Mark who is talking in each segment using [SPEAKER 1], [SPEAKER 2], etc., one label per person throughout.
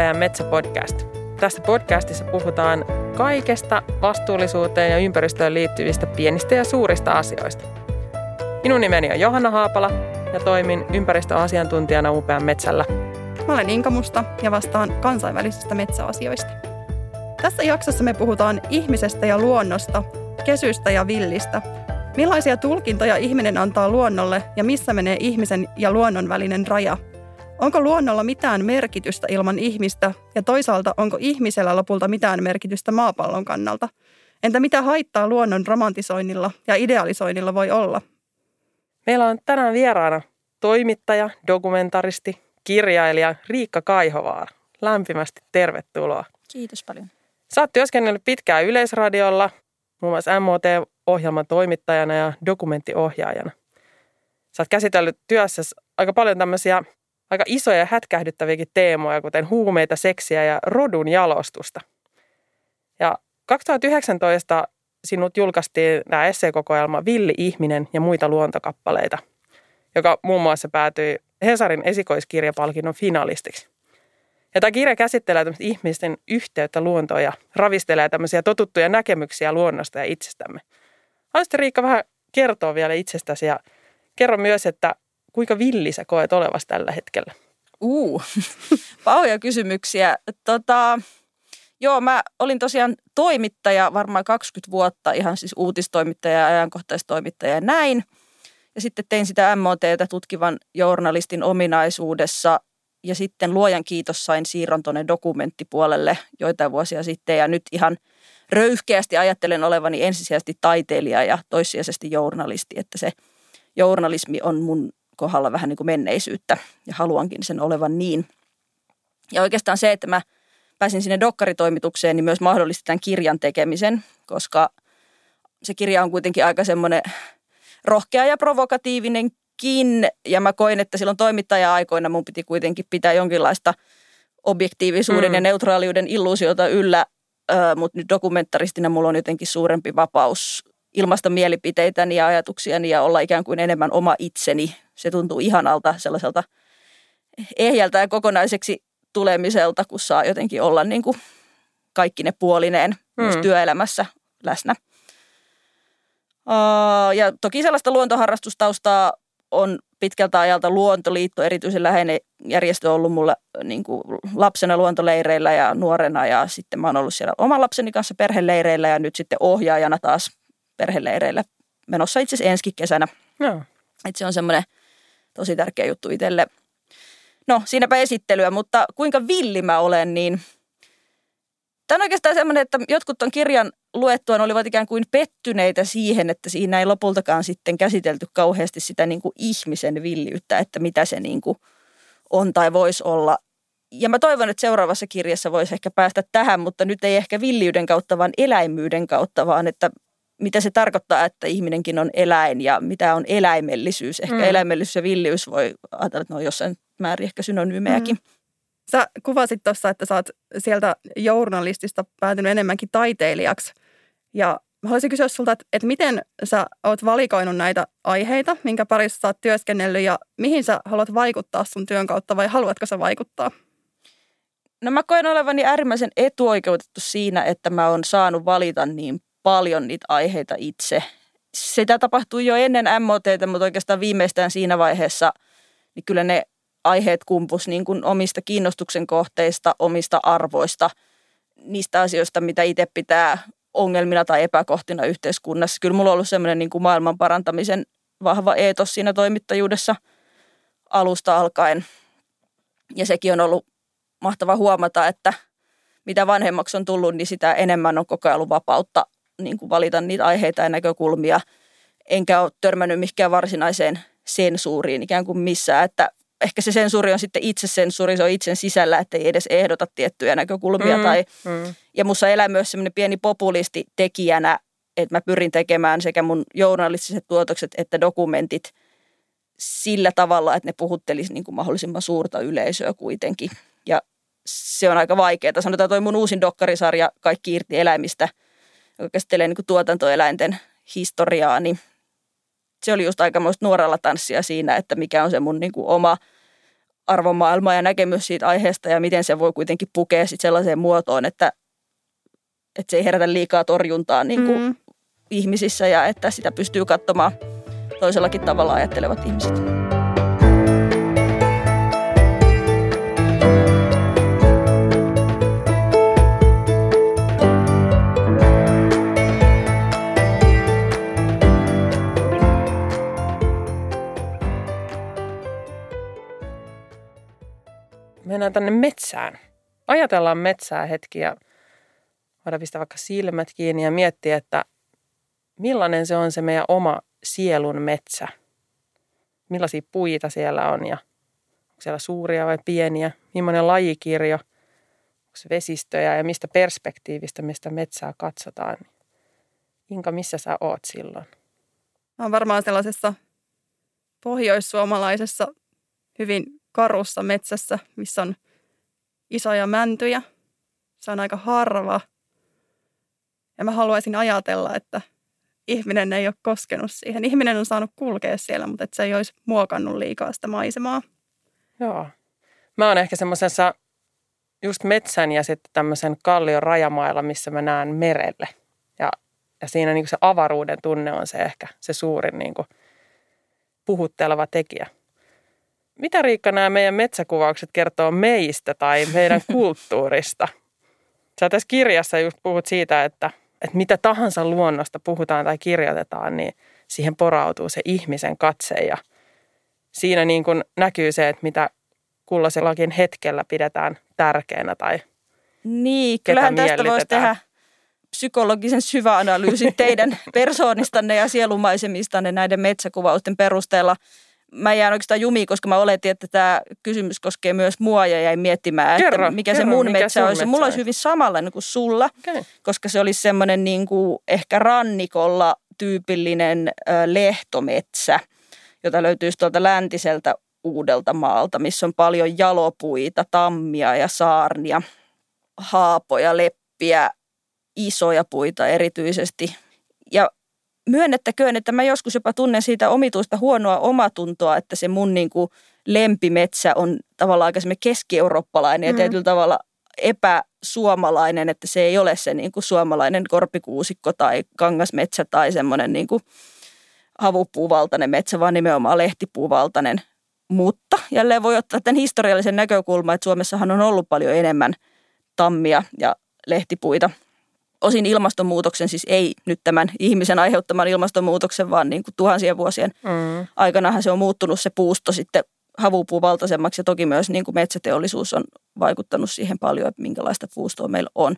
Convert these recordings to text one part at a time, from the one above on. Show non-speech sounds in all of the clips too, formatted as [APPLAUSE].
[SPEAKER 1] UPM Metsäpodcast. Tässä podcastissa puhutaan kaikesta vastuullisuuteen ja ympäristöön liittyvistä pienistä ja suurista asioista. Minun nimeni on Johanna Haapala ja toimin ympäristöasiantuntijana UPM Metsällä.
[SPEAKER 2] Mä olen Inka Musta ja vastaan kansainvälisistä metsäasioista. Tässä jaksossa me puhutaan ihmisestä ja luonnosta, kesystä ja villistä. Millaisia tulkintoja ihminen antaa luonnolle ja missä menee ihmisen ja luonnon välinen raja – Onko luonnolla mitään merkitystä ilman ihmistä ja toisaalta onko ihmisellä lopulta mitään merkitystä maapallon kannalta? Entä mitä haittaa luonnon romantisoinnilla ja idealisoinnilla voi olla?
[SPEAKER 1] Meillä on tänään vieraana toimittaja, dokumentaristi, kirjailija Riikka Kaihovaara. Lämpimästi tervetuloa.
[SPEAKER 3] Kiitos paljon.
[SPEAKER 1] Sä oot työskennellyt pitkään Yleisradiolla, muun muassa MOT-ohjelman toimittajana ja dokumenttiohjaajana. Sä oot käsitellyt työssä aika paljon tämmöisiä aika isoja ja hätkähdyttäviäkin teemoja, kuten huumeita, seksiä ja rodun jalostusta. Ja 2019 sinut julkaistiin tämä esseekokoelma Villi ihminen ja muita luontokappaleita, joka muun muassa päätyi Hesarin esikoiskirjapalkinnon finalistiksi. Ja tämä kirja käsittelee ihmisten yhteyttä luontoon ja ravistelee tämmöisiä totuttuja näkemyksiä luonnosta ja itsestämme. Haluaisitko Riikka vähän kertoa vielä itsestäsi ja kerro myös, että kuinka villi sä koet olevasi tällä hetkellä?
[SPEAKER 3] Uu, [LAUGHS] pahoja kysymyksiä. Tota, joo, mä olin tosiaan toimittaja varmaan 20 vuotta, ihan siis uutistoimittaja ja ajankohtaistoimittaja ja näin. Ja sitten tein sitä MOTtä tutkivan journalistin ominaisuudessa ja sitten luojan kiitos sain siirron tuonne dokumenttipuolelle joitain vuosia sitten ja nyt ihan röyhkeästi ajattelen olevani ensisijaisesti taiteilija ja toissijaisesti journalisti, että se journalismi on mun kohdalla vähän niin kuin menneisyyttä ja haluankin sen olevan niin. Ja oikeastaan se, että mä pääsin sinne dokkaritoimitukseen, niin myös mahdollisti tämän kirjan tekemisen, koska se kirja on kuitenkin aika semmoinen rohkea ja provokatiivinenkin. Ja mä koin, että silloin toimittaja-aikoina mun piti kuitenkin pitää jonkinlaista objektiivisuuden mm. ja neutraaliuden illuusiota yllä, mutta nyt dokumentaristina mulla on jotenkin suurempi vapaus ilmaista mielipiteitäni ja ajatuksiani ja olla ikään kuin enemmän oma itseni. Se tuntuu ihanalta sellaiselta ehjältä ja kokonaiseksi tulemiselta, kun saa jotenkin olla niin kuin kaikki ne puolineen mm. myös työelämässä läsnä. Ja toki sellaista luontoharrastustaustaa on pitkältä ajalta Luontoliitto, erityisen läheinen järjestö on ollut mulle niin kuin lapsena luontoleireillä ja nuorena ja sitten mä oon ollut siellä oman lapseni kanssa perheleireillä ja nyt sitten ohjaajana taas perheleireillä menossa itse asiassa ensi kesänä. No. Et se on semmoinen tosi tärkeä juttu itselle. No, siinäpä esittelyä, mutta kuinka villi mä olen, niin Tämä on oikeastaan semmoinen, että jotkut ton kirjan luettuaan olivat ikään kuin pettyneitä siihen, että siinä ei lopultakaan sitten käsitelty kauheasti sitä niin kuin ihmisen villiyttä, että mitä se niin kuin on tai voisi olla. Ja mä toivon, että seuraavassa kirjassa voisi ehkä päästä tähän, mutta nyt ei ehkä villiyden kautta, vaan eläimyyden kautta, vaan että mitä se tarkoittaa, että ihminenkin on eläin ja mitä on eläimellisyys. Ehkä mm. eläimellisyys ja villiys voi ajatella, että ne on jossain määrin ehkä synonyymejäkin. Mm.
[SPEAKER 2] Sä kuvasit tuossa, että sä oot sieltä journalistista päätynyt enemmänkin taiteilijaksi. Ja haluaisin kysyä sulta, että, että miten sä oot valikoinut näitä aiheita, minkä parissa sä oot työskennellyt ja mihin sä haluat vaikuttaa sun työn kautta vai haluatko sä vaikuttaa?
[SPEAKER 3] No mä koen olevani äärimmäisen etuoikeutettu siinä, että mä oon saanut valita niin paljon niitä aiheita itse. Sitä tapahtui jo ennen MOT, mutta oikeastaan viimeistään siinä vaiheessa, niin kyllä ne aiheet kumpus niin kuin omista kiinnostuksen kohteista, omista arvoista, niistä asioista, mitä itse pitää ongelmina tai epäkohtina yhteiskunnassa. Kyllä mulla on ollut semmoinen niin kuin maailman parantamisen vahva eetos siinä toimittajuudessa alusta alkaen. Ja sekin on ollut mahtava huomata, että mitä vanhemmaksi on tullut, niin sitä enemmän on koko ajan vapautta niin kuin valita niitä aiheita ja näkökulmia, enkä ole törmännyt mihinkään varsinaiseen sensuuriin ikään kuin missään, että ehkä se sensuuri on sitten itse sensuuri, se on itsen sisällä, että ei edes ehdota tiettyjä näkökulmia. Mm, tai, mm. Ja musta elää myös semmoinen pieni populisti tekijänä, että mä pyrin tekemään sekä mun journalistiset tuotokset että dokumentit sillä tavalla, että ne puhuttelisi niin kuin mahdollisimman suurta yleisöä kuitenkin. Ja se on aika vaikeaa. Sanotaan toi mun uusin dokkarisarja Kaikki irti eläimistä – joka käsittelee niin kuin tuotantoeläinten historiaa, niin se oli just aikamoista nuorella tanssia siinä, että mikä on se mun niin kuin oma arvomaailma ja näkemys siitä aiheesta ja miten se voi kuitenkin pukea sit sellaiseen muotoon, että, että se ei herätä liikaa torjuntaa niin kuin mm. ihmisissä ja että sitä pystyy katsomaan toisellakin tavalla ajattelevat ihmiset.
[SPEAKER 1] Mennään tänne metsään. Ajatellaan metsää hetki ja voidaan pistää vaikka silmät kiinni ja miettiä, että millainen se on se meidän oma sielun metsä. Millaisia puita siellä on ja onko siellä suuria vai pieniä, millainen lajikirjo, onko se vesistöjä ja mistä perspektiivistä mistä metsää katsotaan. Inka, missä sä oot silloin?
[SPEAKER 2] Mä oon varmaan sellaisessa pohjoissuomalaisessa hyvin karussa metsässä, missä on isoja mäntyjä. Se on aika harva. Ja mä haluaisin ajatella, että ihminen ei ole koskenut siihen. Ihminen on saanut kulkea siellä, mutta että se ei olisi muokannut liikaa sitä maisemaa.
[SPEAKER 1] Joo. Mä oon ehkä semmoisessa just metsän ja sitten tämmöisen kallion rajamailla, missä mä näen merelle. Ja, ja siinä niin se avaruuden tunne on se ehkä se suurin niin puhutteleva tekijä. Mitä Riikka nämä meidän metsäkuvaukset kertoo meistä tai meidän [LAUGHS] kulttuurista? Sä tässä kirjassa just puhut siitä, että, että mitä tahansa luonnosta puhutaan tai kirjoitetaan, niin siihen porautuu se ihmisen katse ja siinä niin kuin näkyy se, että mitä kullaisellakin hetkellä pidetään tärkeänä tai
[SPEAKER 3] Niin, kyllähän tästä voisi tehdä psykologisen syvä analyysi teidän [LAUGHS] persoonistanne ja sielumaisemistanne näiden metsäkuvausten perusteella – mä jään oikeastaan jumiin, koska mä oletin, että tämä kysymys koskee myös mua ja jäin miettimään, kerro, että mikä kerro, se mun mikä metsä olisi. Mulla olisi hyvin samanlainen kuin sulla, okay. koska se olisi semmoinen niin kuin ehkä rannikolla tyypillinen lehtometsä, jota löytyisi tuolta läntiseltä uudelta maalta, missä on paljon jalopuita, tammia ja saarnia, haapoja, leppiä, isoja puita erityisesti. Ja myönnettäköön, että mä joskus jopa tunnen siitä omituista huonoa omatuntoa, että se mun niin kuin lempimetsä on tavallaan aika keski-eurooppalainen ja mm. tietyllä tavalla epäsuomalainen, että se ei ole se niin kuin suomalainen korpikuusikko tai kangasmetsä tai semmoinen niin kuin havupuuvaltainen metsä, vaan nimenomaan lehtipuuvaltainen. Mutta jälleen voi ottaa tämän historiallisen näkökulman, että Suomessahan on ollut paljon enemmän tammia ja lehtipuita osin ilmastonmuutoksen, siis ei nyt tämän ihmisen aiheuttaman ilmastonmuutoksen, vaan niin kuin tuhansien vuosien mm. aikanahan se on muuttunut se puusto sitten havupuuvaltaisemmaksi ja toki myös niin kuin metsäteollisuus on vaikuttanut siihen paljon, että minkälaista puustoa meillä on.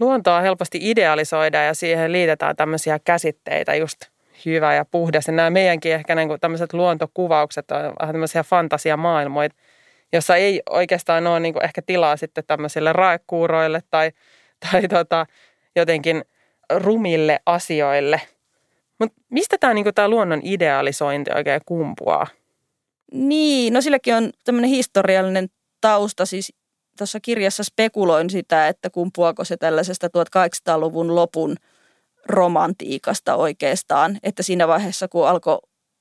[SPEAKER 1] Luontoa helposti idealisoidaan ja siihen liitetään tämmöisiä käsitteitä, just hyvä ja puhdas. Ja nämä meidänkin ehkä niin kuin tämmöiset luontokuvaukset on vähän tämmöisiä fantasiamaailmoja, jossa ei oikeastaan ole niin kuin ehkä tilaa sitten tämmöisille raekuuroille tai – tai tota, jotenkin rumille asioille. Mutta mistä tämä niinku, tää luonnon idealisointi oikein kumpuaa?
[SPEAKER 3] Niin, no silläkin on tämmöinen historiallinen tausta. Siis tuossa kirjassa spekuloin sitä, että kumpuako se tällaisesta 1800-luvun lopun romantiikasta oikeastaan. Että siinä vaiheessa, kun alkoi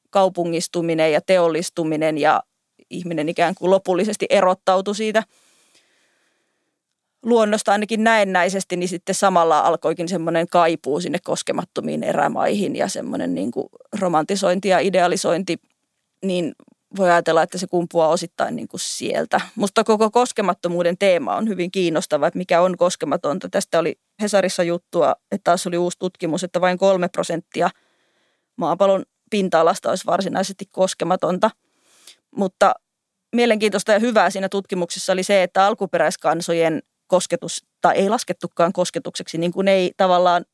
[SPEAKER 3] kaupungistuminen ja teollistuminen ja ihminen ikään kuin lopullisesti erottautui siitä – luonnosta ainakin näennäisesti, niin sitten samalla alkoikin semmoinen kaipuu sinne koskemattomiin erämaihin ja semmoinen niin kuin romantisointi ja idealisointi, niin voi ajatella, että se kumpuaa osittain niin kuin sieltä. Musta koko koskemattomuuden teema on hyvin kiinnostava, että mikä on koskematonta. Tästä oli Hesarissa juttua, että taas oli uusi tutkimus, että vain kolme prosenttia maapallon pinta-alasta olisi varsinaisesti koskematonta. Mutta mielenkiintoista ja hyvää siinä tutkimuksessa oli se, että alkuperäiskansojen kosketus, tai ei laskettukaan kosketukseksi, niin kuin ei tavallaan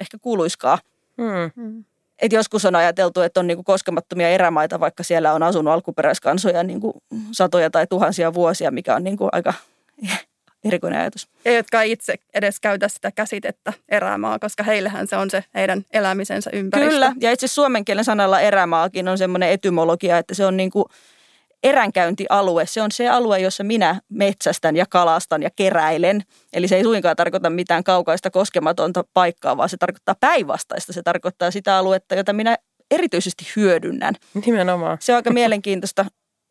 [SPEAKER 3] ehkä kuuluiskaan. Hmm. Et joskus on ajateltu, että on niin kuin koskemattomia erämaita, vaikka siellä on asunut alkuperäiskansoja niin kuin satoja tai tuhansia vuosia, mikä on niin kuin aika [LAUGHS] erikoinen ajatus.
[SPEAKER 2] Ja jotka ei itse edes käytä sitä käsitettä erämaa, koska heillähän se on se heidän elämisensä ympäristö.
[SPEAKER 3] Kyllä, ja itse suomen kielen sanalla erämaakin on semmoinen etymologia, että se on niin kuin – eränkäyntialue, se on se alue, jossa minä metsästän ja kalastan ja keräilen. Eli se ei suinkaan tarkoita mitään kaukaista koskematonta paikkaa, vaan se tarkoittaa päinvastaista. Se tarkoittaa sitä aluetta, jota minä erityisesti hyödynnän.
[SPEAKER 1] Nimenomaan.
[SPEAKER 3] Se on aika mielenkiintoista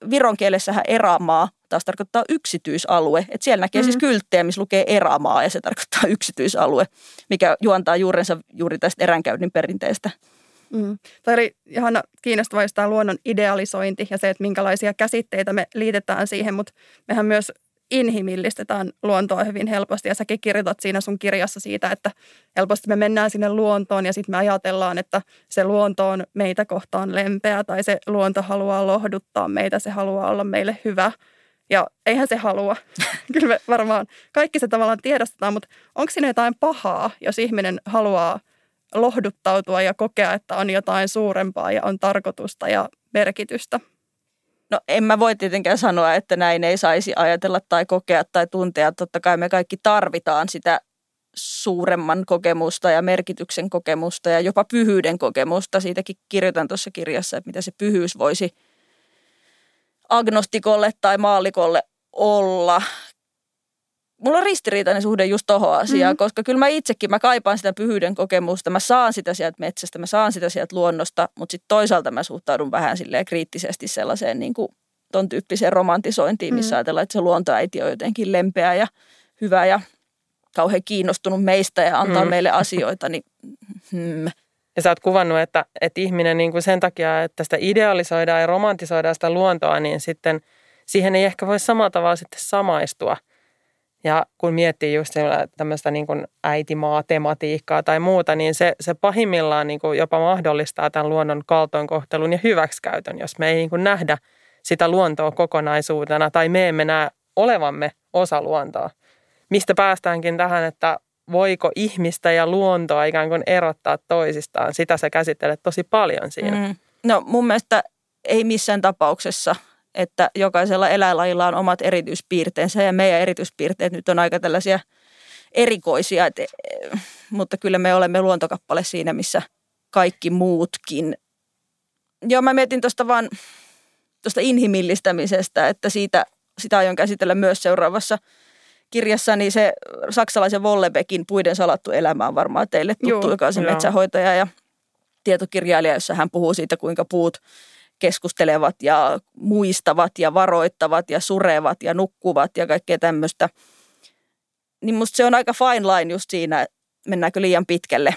[SPEAKER 3] viron kielessähän erämaa taas tarkoittaa yksityisalue. Et siellä näkee mm. siis kylttejä, missä lukee erämaa ja se tarkoittaa yksityisalue, mikä juontaa juurensa juuri tästä eränkäynnin perinteestä.
[SPEAKER 2] Mm. Tämä oli ihan kiinnostavaa tämä luonnon idealisointi ja se, että minkälaisia käsitteitä me liitetään siihen, mutta mehän myös inhimillistetään luontoa hyvin helposti. Ja säkin kirjoitat siinä sun kirjassa siitä, että helposti me mennään sinne luontoon ja sitten me ajatellaan, että se luonto on meitä kohtaan lempeä tai se luonto haluaa lohduttaa meitä, se haluaa olla meille hyvä. Ja eihän se halua. [LAUGHS] Kyllä me varmaan kaikki se tavallaan tiedostetaan, mutta onko siinä jotain pahaa, jos ihminen haluaa lohduttautua ja kokea, että on jotain suurempaa ja on tarkoitusta ja merkitystä?
[SPEAKER 3] No en mä voi tietenkään sanoa, että näin ei saisi ajatella tai kokea tai tuntea. Totta kai me kaikki tarvitaan sitä suuremman kokemusta ja merkityksen kokemusta ja jopa pyhyyden kokemusta. Siitäkin kirjoitan tuossa kirjassa, että mitä se pyhyys voisi agnostikolle tai maallikolle olla mulla on ristiriitainen suhde just tohon asiaan, mm-hmm. koska kyllä mä itsekin, mä kaipaan sitä pyhyyden kokemusta, mä saan sitä sieltä metsästä, mä saan sitä sieltä luonnosta, mutta sitten toisaalta mä suhtaudun vähän silleen kriittisesti sellaiseen niin kuin ton tyyppiseen romantisointiin, missä mm-hmm. ajatellaan, että se luontoäiti on jotenkin lempeä ja hyvä ja kauhean kiinnostunut meistä ja antaa mm. meille asioita, niin hmm.
[SPEAKER 1] Ja sä oot kuvannut, että, että ihminen niin kuin sen takia, että sitä idealisoidaan ja romantisoidaan sitä luontoa, niin sitten siihen ei ehkä voi samalla tavalla sitten samaistua – ja kun miettii just tämmöistä niin kuin äitimaa-tematiikkaa tai muuta, niin se, se pahimmillaan niin kuin jopa mahdollistaa tämän luonnon kaltoinkohtelun ja hyväksikäytön, jos me ei niin kuin nähdä sitä luontoa kokonaisuutena tai me emme näe olevamme osa luontoa. Mistä päästäänkin tähän, että voiko ihmistä ja luontoa ikään kuin erottaa toisistaan. Sitä sä käsittelet tosi paljon siinä. Mm.
[SPEAKER 3] No mun mielestä ei missään tapauksessa – että jokaisella eläinlajilla on omat erityispiirteensä ja meidän erityispiirteet nyt on aika tällaisia erikoisia, että, mutta kyllä me olemme luontokappale siinä, missä kaikki muutkin. Joo, mä mietin tuosta vaan tuosta inhimillistämisestä, että siitä, sitä aion käsitellä myös seuraavassa kirjassa, niin se saksalaisen Vollebeckin Puiden salattu elämä on varmaan teille tuttu, Joo, joka on se metsähoitaja ja tietokirjailija, jossa hän puhuu siitä, kuinka puut – keskustelevat ja muistavat ja varoittavat ja surevat ja nukkuvat ja kaikkea tämmöistä. Niin musta se on aika fine line just siinä, mennäänkö liian pitkälle.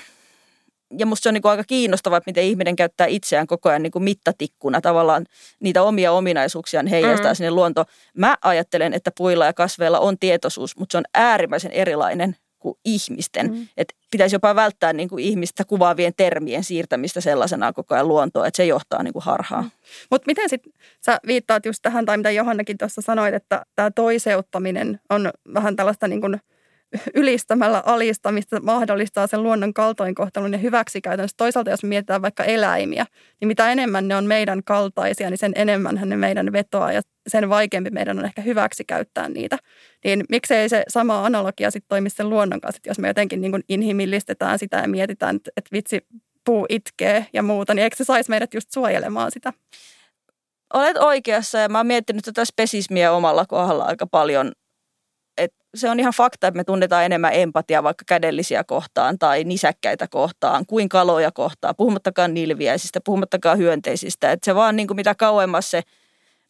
[SPEAKER 3] Ja musta se on niin aika kiinnostavaa, miten ihminen käyttää itseään koko ajan niin kuin mittatikkuna tavallaan niitä omia ominaisuuksiaan heijastaa mm. sinne luonto. Mä ajattelen, että puilla ja kasveilla on tietoisuus, mutta se on äärimmäisen erilainen kuin ihmisten. Mm. Et pitäisi jopa välttää niin kuin ihmistä kuvaavien termien siirtämistä sellaisena koko ajan luontoon, että se johtaa niin kuin harhaan. Mm.
[SPEAKER 2] Mutta miten sitten, sä viittaat just tähän, tai mitä Johannakin tuossa sanoit, että tämä toiseuttaminen on vähän tällaista niin kuin – ylistämällä alistamista mahdollistaa sen luonnon kaltoinkohtelun ja hyväksikäytön. Toisaalta jos mietitään vaikka eläimiä, niin mitä enemmän ne on meidän kaltaisia, niin sen enemmän ne meidän vetoaa ja sen vaikeampi meidän on ehkä hyväksi käyttää niitä. Niin miksei se sama analogia sitten toimi sen luonnon kanssa, että jos me jotenkin niin inhimillistetään sitä ja mietitään, että, että vitsi puu itkee ja muuta, niin eikö se saisi meidät just suojelemaan sitä?
[SPEAKER 3] Olet oikeassa ja mä oon miettinyt tätä spesismiä omalla kohdalla aika paljon se on ihan fakta, että me tunnetaan enemmän empatiaa vaikka kädellisiä kohtaan tai nisäkkäitä kohtaan kuin kaloja kohtaan, puhumattakaan nilviäisistä, puhumattakaan hyönteisistä. Et se vaan niin kuin mitä kauemmas se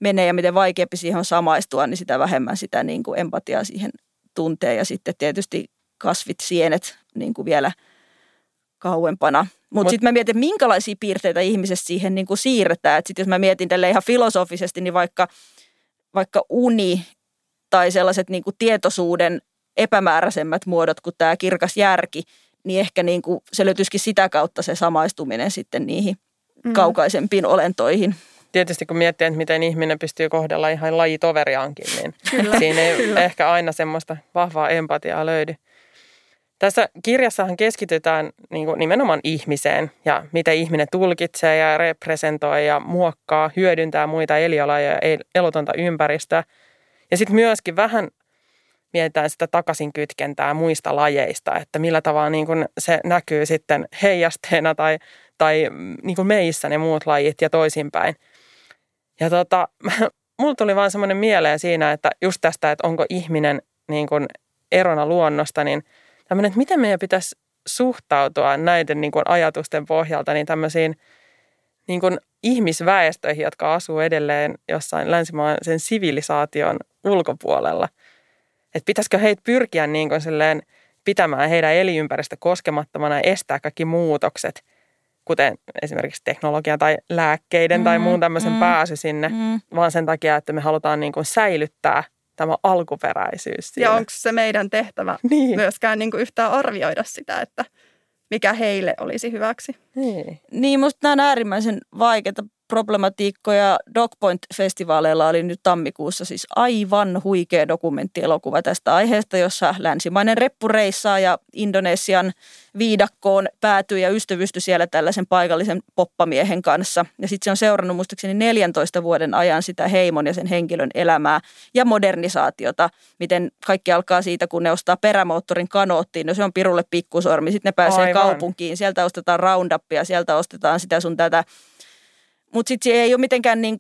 [SPEAKER 3] menee ja miten vaikeampi siihen on samaistua, niin sitä vähemmän sitä niin kuin empatiaa siihen tuntee. Ja sitten tietysti kasvit, sienet niin kuin vielä kauempana. Mutta Mut, sitten mä mietin, minkälaisia piirteitä ihmisestä siihen niin kuin siirretään. Sitten jos mä mietin tälle ihan filosofisesti, niin vaikka, vaikka uni tai sellaiset niin kuin tietoisuuden epämääräisemmät muodot kuin tämä kirkas järki, niin ehkä niin kuin se löytyisikin sitä kautta se samaistuminen sitten niihin mm. kaukaisempiin olentoihin.
[SPEAKER 1] Tietysti kun miettii, että miten ihminen pystyy kohdella ihan lajitoveriaankin, niin [LAUGHS] kyllä, siinä ei kyllä. ehkä aina semmoista vahvaa empatiaa löydy. Tässä kirjassahan keskitytään niin kuin nimenomaan ihmiseen ja miten ihminen tulkitsee ja representoi ja muokkaa, hyödyntää muita eliölajeja ja elotonta ympäristöä – ja sitten myöskin vähän mietitään sitä takaisin kytkentää muista lajeista, että millä tavalla niin kun se näkyy sitten heijasteena tai, tai niin kuin meissä ne muut lajit ja toisinpäin. Ja tota, [LAUGHS] mulla tuli vaan semmoinen mieleen siinä, että just tästä, että onko ihminen niin kuin erona luonnosta, niin tämmöinen, että miten meidän pitäisi suhtautua näiden niin kuin ajatusten pohjalta niin tämmöisiin niin kuin ihmisväestöihin, jotka asuu edelleen jossain länsimaisen sivilisaation ulkopuolella. Että pitäisikö heitä pyrkiä niin kuin silleen pitämään heidän elinympäristö koskemattomana ja estää kaikki muutokset, kuten esimerkiksi teknologia tai lääkkeiden mm, tai muun tämmöisen mm, pääsy sinne, mm. vaan sen takia, että me halutaan niin kuin säilyttää tämä alkuperäisyys. Siinä.
[SPEAKER 2] Ja onko se meidän tehtävä [LAUGHS] niin. myöskään niin kuin yhtään arvioida sitä, että mikä heille olisi hyväksi?
[SPEAKER 3] Niin, niin musta nämä on äärimmäisen vaikeita problematiikkoja Dogpoint-festivaaleilla oli nyt tammikuussa siis aivan huikea dokumenttielokuva tästä aiheesta, jossa länsimainen reppureissaa ja Indonesian viidakkoon päätyi ja ystävystyi siellä tällaisen paikallisen poppamiehen kanssa. Ja sitten se on seurannut muistaakseni 14 vuoden ajan sitä heimon ja sen henkilön elämää ja modernisaatiota, miten kaikki alkaa siitä, kun ne ostaa perämoottorin kanoottiin, no se on pirulle pikkusormi, sitten ne pääsee Aivan. kaupunkiin, sieltä ostetaan roundupia, sieltä ostetaan sitä sun tätä mutta sitten ei ole mitenkään niin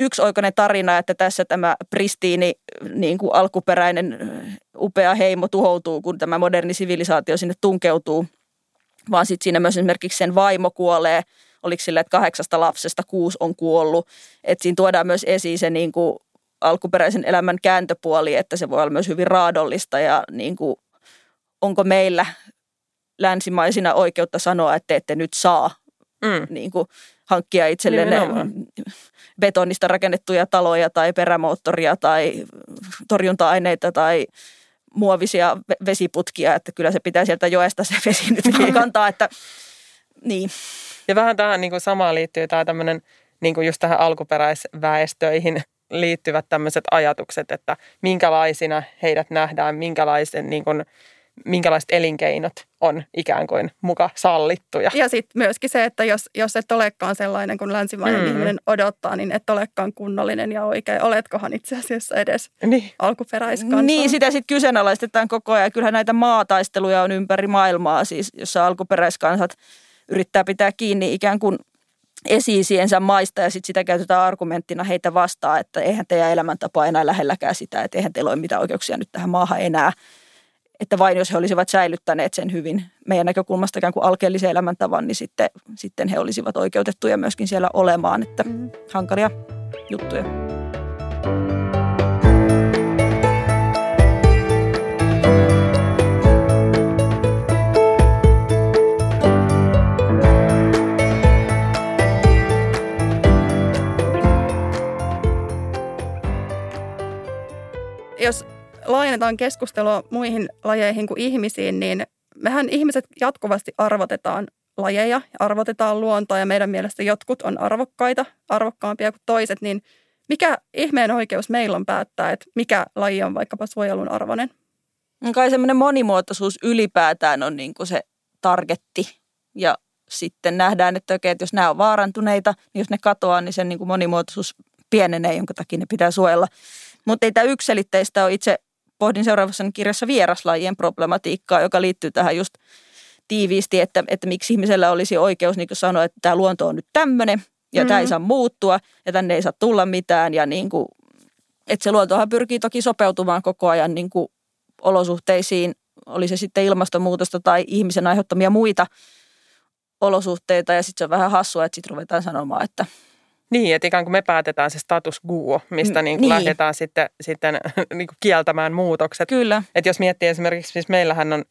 [SPEAKER 3] yksioikoinen tarina, että tässä tämä pristiini niin alkuperäinen upea heimo tuhoutuu, kun tämä moderni sivilisaatio sinne tunkeutuu. Vaan sitten siinä myös esimerkiksi sen vaimo kuolee. Oliko sille, että kahdeksasta lapsesta kuusi on kuollut. Että siinä tuodaan myös esiin se niin alkuperäisen elämän kääntöpuoli, että se voi olla myös hyvin raadollista ja niin onko meillä länsimaisina oikeutta sanoa, että ette nyt saa mm. niin kuin, hankkia itselleen betonista rakennettuja taloja tai perämoottoria tai torjunta-aineita tai muovisia vesiputkia, että kyllä se pitää sieltä joesta se vesi nyt niin. kantaa, että niin.
[SPEAKER 1] Ja vähän tähän niin kuin samaan liittyy tämä tämmöinen niin kuin just tähän alkuperäisväestöihin liittyvät tämmöiset ajatukset, että minkälaisina heidät nähdään, minkälaisen niin kuin, minkälaiset elinkeinot on ikään kuin muka sallittuja.
[SPEAKER 2] Ja sitten myöskin se, että jos, jos et olekaan sellainen kuin länsimainen mm. ihminen odottaa, niin et olekaan kunnollinen ja oikein. Oletkohan itse asiassa edes niin. alkuperäiskansa.
[SPEAKER 3] Niin, sitä sitten kyseenalaistetaan koko ajan. Kyllähän näitä maataisteluja on ympäri maailmaa, siis jossa alkuperäiskansat yrittää pitää kiinni ikään kuin esiisiensä maista ja sitten sitä käytetään argumenttina heitä vastaan, että eihän teidän elämäntapa enää lähelläkään sitä, että eihän teillä ole mitään oikeuksia nyt tähän maahan enää että vain jos he olisivat säilyttäneet sen hyvin meidän näkökulmasta ikään kuin alkeellisen elämäntavan, niin sitten, sitten he olisivat oikeutettuja myöskin siellä olemaan, että mm. hankalia juttuja.
[SPEAKER 2] Jos laajennetaan keskustelua muihin lajeihin kuin ihmisiin, niin mehän ihmiset jatkuvasti arvotetaan lajeja ja arvotetaan luontoa ja meidän mielestä jotkut on arvokkaita, arvokkaampia kuin toiset, niin mikä ihmeen oikeus meillä on päättää, että mikä laji on vaikkapa suojelun arvoinen?
[SPEAKER 3] Kai semmoinen monimuotoisuus ylipäätään on niin kuin se targetti ja sitten nähdään, että, oikein, että jos nämä on vaarantuneita, niin jos ne katoaa, niin sen niin kuin monimuotoisuus pienenee, jonka takia ne pitää suojella. Mutta ei tämä yksilitteistä ole itse pohdin seuraavassa kirjassa vieraslajien problematiikkaa, joka liittyy tähän just tiiviisti, että, että miksi ihmisellä olisi oikeus niin sanoa, että tämä luonto on nyt tämmöinen ja mm-hmm. tämä ei saa muuttua ja tänne ei saa tulla mitään. Ja niin kuin, että se luontohan pyrkii toki sopeutumaan koko ajan niin kuin olosuhteisiin, oli se sitten ilmastonmuutosta tai ihmisen aiheuttamia muita olosuhteita. Ja sitten se on vähän hassua, että sitten ruvetaan sanomaan, että –
[SPEAKER 1] niin, että ikään kuin me päätetään se status quo, mistä niin kuin niin. lähdetään sitten, sitten [LAUGHS] niin kuin kieltämään muutokset.
[SPEAKER 3] Kyllä.
[SPEAKER 1] Että jos miettii esimerkiksi, siis meillähän on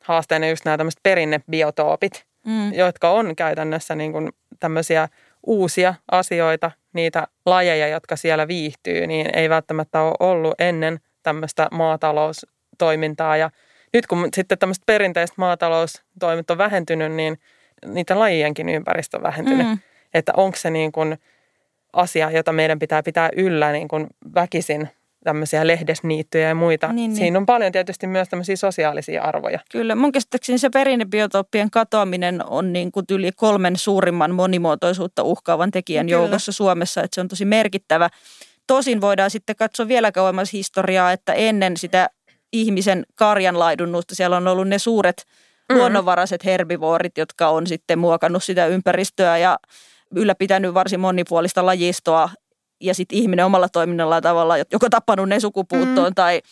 [SPEAKER 1] haasteena just nämä tämmöiset perinnebiotoopit, mm. jotka on käytännössä niin kuin tämmöisiä uusia asioita, niitä lajeja, jotka siellä viihtyy, niin ei välttämättä ole ollut ennen tämmöistä maataloustoimintaa. Ja nyt kun sitten tämmöistä perinteistä maataloustoiminta on vähentynyt, niin niiden lajienkin ympäristö on vähentynyt. Mm. Että onko se niin kuin – asia, jota meidän pitää pitää yllä niin kuin väkisin tämmöisiä lehdesniittyjä ja muita. Niin, niin. Siinä on paljon tietysti myös tämmöisiä sosiaalisia arvoja.
[SPEAKER 3] Kyllä, mun käsittääkseni se perinnebiotooppien katoaminen on niin kuin yli kolmen suurimman monimuotoisuutta uhkaavan tekijän Kyllä. joukossa Suomessa, että se on tosi merkittävä. Tosin voidaan sitten katsoa vielä kauemmas historiaa, että ennen sitä ihmisen karjanlaidunnusta siellä on ollut ne suuret mm. luonnonvaraiset herbivoorit, jotka on sitten muokannut sitä ympäristöä ja ylläpitänyt varsin monipuolista lajistoa ja sitten ihminen omalla toiminnallaan tavalla, joko tappanut ne sukupuuttoon mm. tai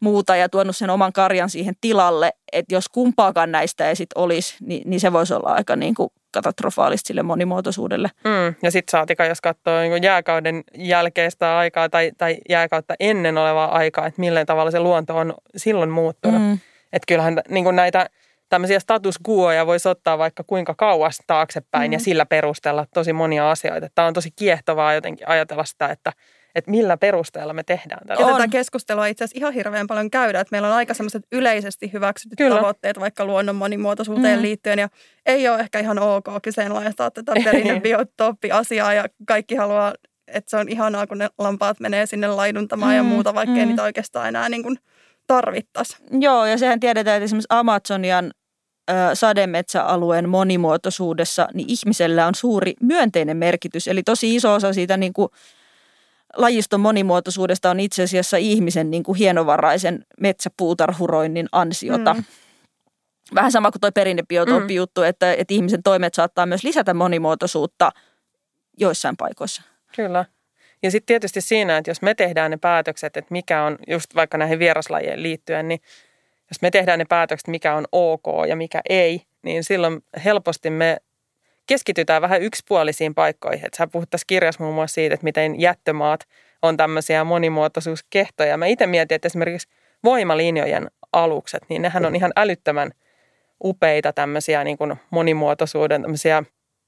[SPEAKER 3] muuta ja tuonut sen oman karjan siihen tilalle, että jos kumpaakaan näistä ei sitten olisi, niin, niin se voisi olla aika niin kuin katastrofaalista sille monimuotoisuudelle.
[SPEAKER 1] Mm. Ja sitten saatika, jos katsoo niin jääkauden jälkeistä aikaa tai, tai jääkautta ennen olevaa aikaa, että millä tavalla se luonto on silloin muuttunut. Mm. Että kyllähän niin kuin näitä tämmöisiä status quoja voisi ottaa vaikka kuinka kauas taaksepäin mm. ja sillä perustella tosi monia asioita. Tämä on tosi kiehtovaa jotenkin ajatella sitä, että – että millä perusteella me tehdään tätä.
[SPEAKER 2] Ja tätä keskustelua itse asiassa ihan hirveän paljon käydään, että meillä on aika semmoiset yleisesti hyväksytyt Kyllä. tavoitteet vaikka luonnon monimuotoisuuteen mm. liittyen ja ei ole ehkä ihan ok kyseenalaistaa tätä perinnebiotooppi-asiaa ja kaikki haluaa, että se on ihanaa, kun ne lampaat menee sinne laiduntamaan mm. ja muuta, vaikka mm. niitä oikeastaan enää niin kuin tarvittaisi.
[SPEAKER 3] Joo, ja sehän tiedetään, että esimerkiksi Amazonian sademetsäalueen monimuotoisuudessa, niin ihmisellä on suuri myönteinen merkitys. Eli tosi iso osa siitä niin kuin lajiston monimuotoisuudesta on itse asiassa ihmisen niin kuin hienovaraisen metsäpuutarhuroinnin ansiota. Mm. Vähän sama kuin tuo perinnebiotooppijuttu, mm. että, että ihmisen toimet saattaa myös lisätä monimuotoisuutta joissain paikoissa.
[SPEAKER 1] Kyllä. Ja sitten tietysti siinä, että jos me tehdään ne päätökset, että mikä on just vaikka näihin vieraslajien liittyen, niin jos me tehdään ne päätökset, mikä on ok ja mikä ei, niin silloin helposti me keskitytään vähän yksipuolisiin paikkoihin. Että sä puhut tässä kirjassa muun muassa siitä, että miten jättömaat on tämmöisiä monimuotoisuuskehtoja. Mä itse mietin, että esimerkiksi voimalinjojen alukset, niin nehän on ihan älyttömän upeita tämmöisiä niin kuin monimuotoisuuden tämmöisiä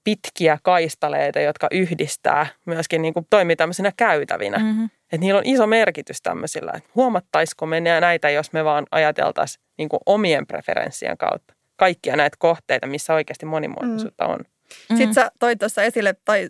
[SPEAKER 1] pitkiä kaistaleita, jotka yhdistää myöskin niin kuin toimii tämmöisenä käytävinä. Mm-hmm. Että niillä on iso merkitys tämmöisillä. Että huomattaisiko me näitä, jos me vaan ajateltaisiin niin kuin omien preferenssien kautta kaikkia näitä kohteita, missä oikeasti monimuotoisuutta mm. on.
[SPEAKER 2] Mm-hmm. Sitten sä toit tuossa esille, tai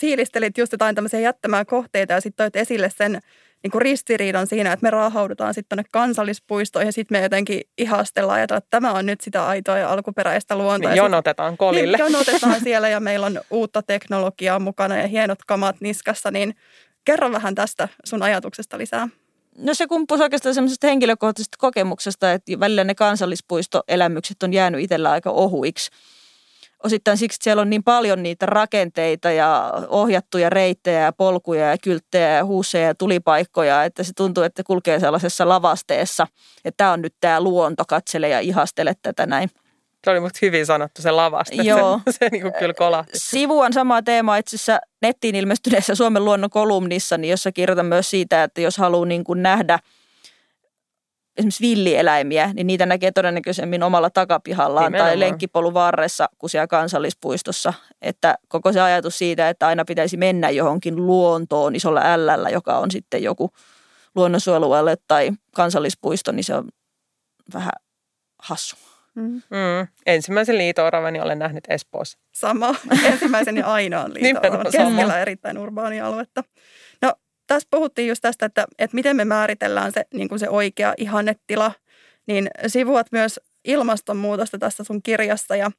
[SPEAKER 2] fiilistelit just jotain tämmöisiä jättämään kohteita ja sitten toit esille sen niin kuin ristiriidan siinä, että me raahaudutaan sitten tuonne kansallispuistoihin ja sitten me jotenkin ihastellaan ja että tämä on nyt sitä aitoa ja alkuperäistä luontoa.
[SPEAKER 1] Niin jonotetaan kolille.
[SPEAKER 2] Niin, jonotetaan [LAUGHS] siellä ja meillä on uutta teknologiaa mukana ja hienot kamat niskassa, niin kerro vähän tästä sun ajatuksesta lisää.
[SPEAKER 3] No se kumpusi oikeastaan semmoisesta henkilökohtaisesta kokemuksesta, että välillä ne kansallispuistoelämykset on jäänyt itsellä aika ohuiksi osittain siksi, että siellä on niin paljon niitä rakenteita ja ohjattuja reittejä ja polkuja ja kylttejä ja huuseja ja tulipaikkoja, että se tuntuu, että kulkee sellaisessa lavasteessa, että tämä on nyt tämä luonto, katsele ja ihastele tätä näin.
[SPEAKER 1] Se oli musta hyvin sanottu, se lavaste. Joo. Se, se niin kuin kyllä kolahti.
[SPEAKER 3] Sivu on sama teema itse asiassa nettiin ilmestyneessä Suomen luonnon kolumnissa, niin jossa kirjoitan myös siitä, että jos haluaa niin kuin nähdä – esimerkiksi villieläimiä, niin niitä näkee todennäköisemmin omalla takapihallaan Nimenomaan. tai lenkkipolun varressa kuin siellä kansallispuistossa. Että koko se ajatus siitä, että aina pitäisi mennä johonkin luontoon isolla ällällä, joka on sitten joku luonnonsuojelualue tai kansallispuisto, niin se on vähän hassu.
[SPEAKER 1] Mm. Mm. Ensimmäisen liito-oravani olen nähnyt Espoossa.
[SPEAKER 2] Sama. [LAUGHS] Ensimmäisen ja ainoan liito-oravan keskellä erittäin urbaania aluetta tässä puhuttiin just tästä, että, että miten me määritellään se, niin kuin se oikea ihannetila, niin sivuat myös ilmastonmuutosta tässä sun kirjassa ja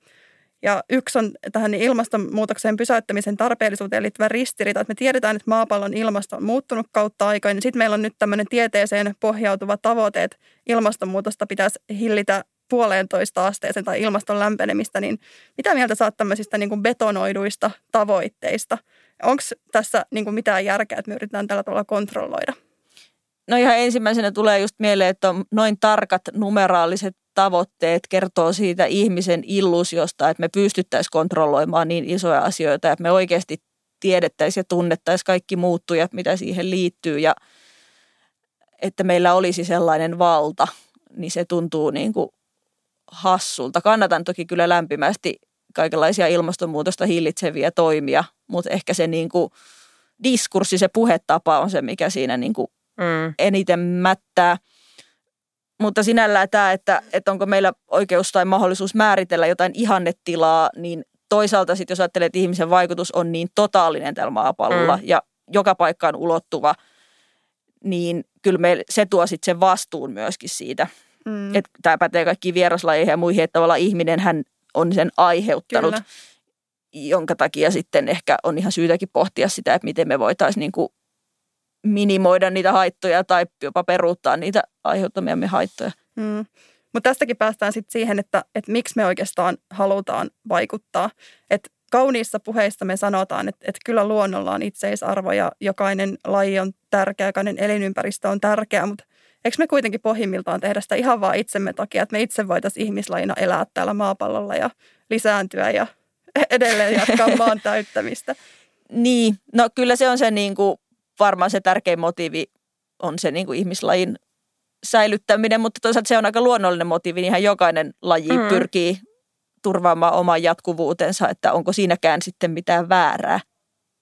[SPEAKER 2] ja yksi on tähän ilmastonmuutoksen pysäyttämisen tarpeellisuuteen liittyvä ristiriita, että me tiedetään, että maapallon ilmasto on muuttunut kautta aikoina. Niin sitten meillä on nyt tämmöinen tieteeseen pohjautuva tavoite, että ilmastonmuutosta pitäisi hillitä puoleentoista asteeseen tai ilmaston lämpenemistä. Niin mitä mieltä saat tämmöisistä niin kuin betonoiduista tavoitteista? Onko tässä niin kuin mitään järkeä, että me yritetään tällä tavalla kontrolloida?
[SPEAKER 3] No ihan ensimmäisenä tulee just mieleen, että on noin tarkat numeraaliset tavoitteet kertoo siitä ihmisen illuusiosta, että me pystyttäisiin kontrolloimaan niin isoja asioita, että me oikeasti tiedettäisiin ja tunnettaisiin kaikki muuttujat, mitä siihen liittyy ja että meillä olisi sellainen valta, niin se tuntuu niin kuin hassulta. Kannatan toki kyllä lämpimästi kaikenlaisia ilmastonmuutosta hillitseviä toimia, mutta ehkä se niin kuin diskurssi, se puhetapa on se, mikä siinä niin kuin mm. eniten mättää. Mutta sinällään tämä, että, että onko meillä oikeus tai mahdollisuus määritellä jotain ihannetilaa, niin toisaalta sitten jos ajattelee, että ihmisen vaikutus on niin totaalinen tällä maapallolla mm. ja joka paikkaan ulottuva, niin kyllä meille, se tuo sitten sen vastuun myöskin siitä. Mm. Että tämä pätee kaikki vieraslajeihin ja muihin, että tavallaan ihminen hän on sen aiheuttanut, Kyllä. jonka takia sitten ehkä on ihan syytäkin pohtia sitä, että miten me voitaisiin niin kuin minimoida niitä haittoja tai jopa peruuttaa niitä aiheuttamiamme haittoja. Mm.
[SPEAKER 2] Mutta tästäkin päästään sitten siihen, että, että miksi me oikeastaan halutaan vaikuttaa. Että kauniissa puheissa me sanotaan, että, että kyllä luonnolla on itseisarvo ja jokainen laji on tärkeä, jokainen elinympäristö on tärkeä, mutta eikö me kuitenkin pohjimmiltaan tehdä sitä ihan vaan itsemme takia, että me itse voitaisiin ihmislajina elää täällä maapallolla ja lisääntyä ja [LAUGHS] edelleen jatkaa [LAUGHS] maan täyttämistä.
[SPEAKER 3] Niin, no kyllä se on se niin kuin, varmaan se tärkein motiivi on se niin kuin ihmislajin säilyttäminen, mutta toisaalta se on aika luonnollinen motiivi. Ihan jokainen laji mm. pyrkii turvaamaan oman jatkuvuutensa, että onko siinäkään sitten mitään väärää.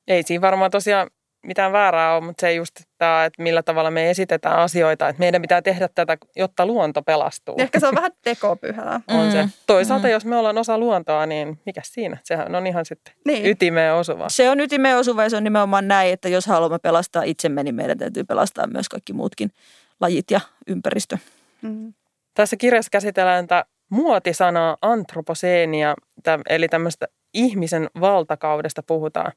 [SPEAKER 1] Ei siinä varmaan tosiaan mitään väärää ole, mutta se just tämä, että millä tavalla me esitetään asioita, että meidän pitää tehdä tätä, jotta luonto pelastuu.
[SPEAKER 2] Ehkä se on vähän tekopyhää. [LAUGHS]
[SPEAKER 1] on mm. se. Toisaalta mm. jos me ollaan osa luontoa, niin mikä siinä? Sehän on ihan sitten niin. ytimeen osuva.
[SPEAKER 3] Se on ytimeen osuva ja se on nimenomaan näin, että jos haluamme pelastaa itsemme, niin meidän täytyy pelastaa myös kaikki muutkin lajit ja ympäristö.
[SPEAKER 1] Mm. Tässä kirjassa käsitellään tätä muotisanaa antroposeenia, eli tämmöistä ihmisen valtakaudesta puhutaan.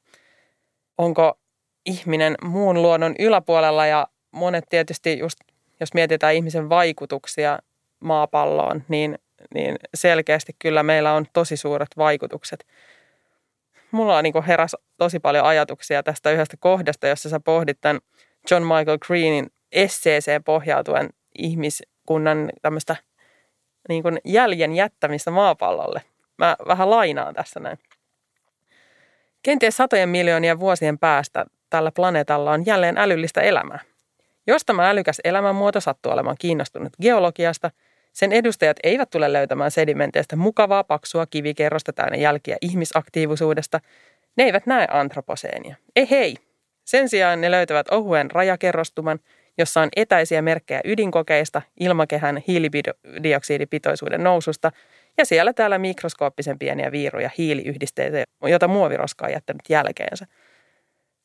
[SPEAKER 1] Onko ihminen muun luonnon yläpuolella ja monet tietysti just, jos mietitään ihmisen vaikutuksia maapalloon, niin, niin selkeästi kyllä meillä on tosi suuret vaikutukset. Mulla on niin heräs tosi paljon ajatuksia tästä yhdestä kohdasta, jossa sä pohdit tämän John Michael Greenin esseeseen pohjautuen ihmiskunnan tämmöistä niin kuin jäljen jättämistä maapallolle. Mä vähän lainaan tässä näin. Kenties satojen miljoonien vuosien päästä tällä planeetalla on jälleen älyllistä elämää. Jos tämä älykäs elämänmuoto sattuu olemaan kiinnostunut geologiasta, sen edustajat eivät tule löytämään sedimenteistä mukavaa paksua kivikerrosta täynnä jälkiä ihmisaktiivisuudesta. Ne eivät näe antroposeenia. Ei hei! Sen sijaan ne löytävät ohuen rajakerrostuman, jossa on etäisiä merkkejä ydinkokeista, ilmakehän hiilidioksidipitoisuuden noususta ja siellä täällä mikroskooppisen pieniä viiruja, hiiliyhdisteitä, joita muoviroska on jättänyt jälkeensä –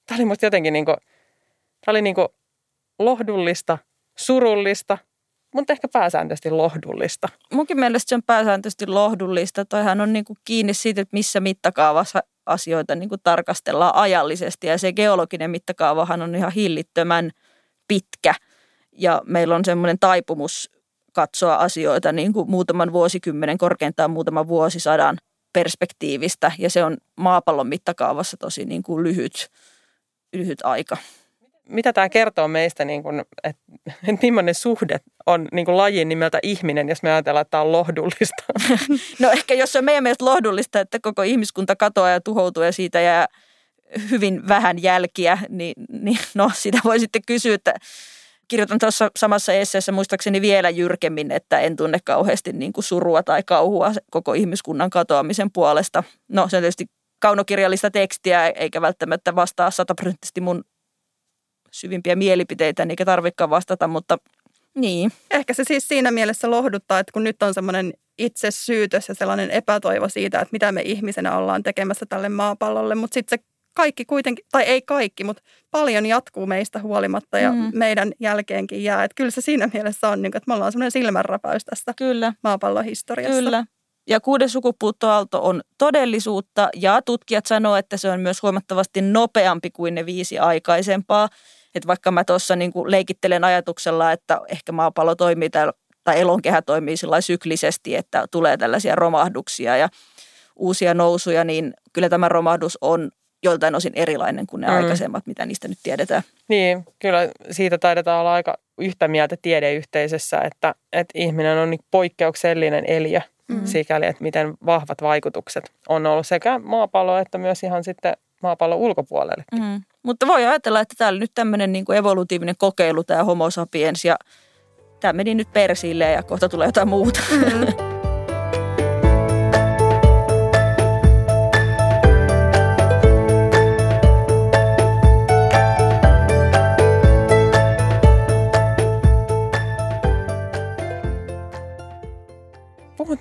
[SPEAKER 1] Tämä oli musta jotenkin niin kuin, tämä oli niin kuin lohdullista, surullista, mutta ehkä pääsääntöisesti lohdullista.
[SPEAKER 3] Munkin mielestä se on pääsääntöisesti lohdullista. Toihan on niin kuin kiinni siitä, että missä mittakaavassa asioita niin kuin tarkastellaan ajallisesti. Ja se geologinen mittakaavahan on ihan hillittömän pitkä. Ja meillä on semmoinen taipumus katsoa asioita niin kuin muutaman vuosikymmenen, korkeintaan muutaman vuosisadan perspektiivistä. Ja se on maapallon mittakaavassa tosi niin kuin lyhyt lyhyt aika.
[SPEAKER 1] Mitä tämä kertoo meistä, niin kuin, että, [LAUGHS] että millainen suhde on niin kuin lajin nimeltä ihminen, jos me ajatellaan, että tämä on lohdullista? [LAUGHS] [LAUGHS]
[SPEAKER 3] No ehkä jos se on meidän mielestä lohdullista, että koko ihmiskunta katoaa ja tuhoutuu ja siitä jää hyvin vähän jälkiä, niin, niin no sitä voi sitten kysyä, että kirjoitan tuossa samassa esseessä muistaakseni vielä jyrkemmin, että en tunne kauheasti niin kuin surua tai kauhua koko ihmiskunnan katoamisen puolesta. No se on tietysti kaunokirjallista tekstiä, eikä välttämättä vastaa sataprosenttisesti mun syvimpiä mielipiteitä, eikä tarvikaan vastata, mutta niin.
[SPEAKER 2] Ehkä se siis siinä mielessä lohduttaa, että kun nyt on semmoinen itse syytös ja sellainen epätoivo siitä, että mitä me ihmisenä ollaan tekemässä tälle maapallolle, mutta sitten se kaikki kuitenkin, tai ei kaikki, mutta paljon jatkuu meistä huolimatta ja mm. meidän jälkeenkin jää. Että kyllä se siinä mielessä on, niin että me ollaan semmoinen silmänräpäys tästä kyllä. maapallon historiasta.
[SPEAKER 3] Kyllä. Ja kuudes sukupuuttoaalto on todellisuutta ja tutkijat sanoo, että se on myös huomattavasti nopeampi kuin ne viisi aikaisempaa. Että vaikka mä tuossa niin leikittelen ajatuksella, että ehkä maapallo toimii tai, tai elonkehä toimii sillä syklisesti, että tulee tällaisia romahduksia ja uusia nousuja, niin kyllä tämä romahdus on joltain osin erilainen kuin ne mm. aikaisemmat, mitä niistä nyt tiedetään.
[SPEAKER 1] Niin, kyllä siitä taidetaan olla aika yhtä mieltä tiedeyhteisössä, että, että ihminen on niin poikkeuksellinen eliö – mm. sikäli, että miten vahvat vaikutukset on ollut sekä maapallo että myös ihan sitten maapallon ulkopuolelle. Mm.
[SPEAKER 3] Mutta voi ajatella, että tämä oli nyt tämmöinen niin kuin evolutiivinen kokeilu, tämä homo sapiens, ja tämä meni nyt persiille ja kohta tulee jotain muuta. Mm. [LAUGHS]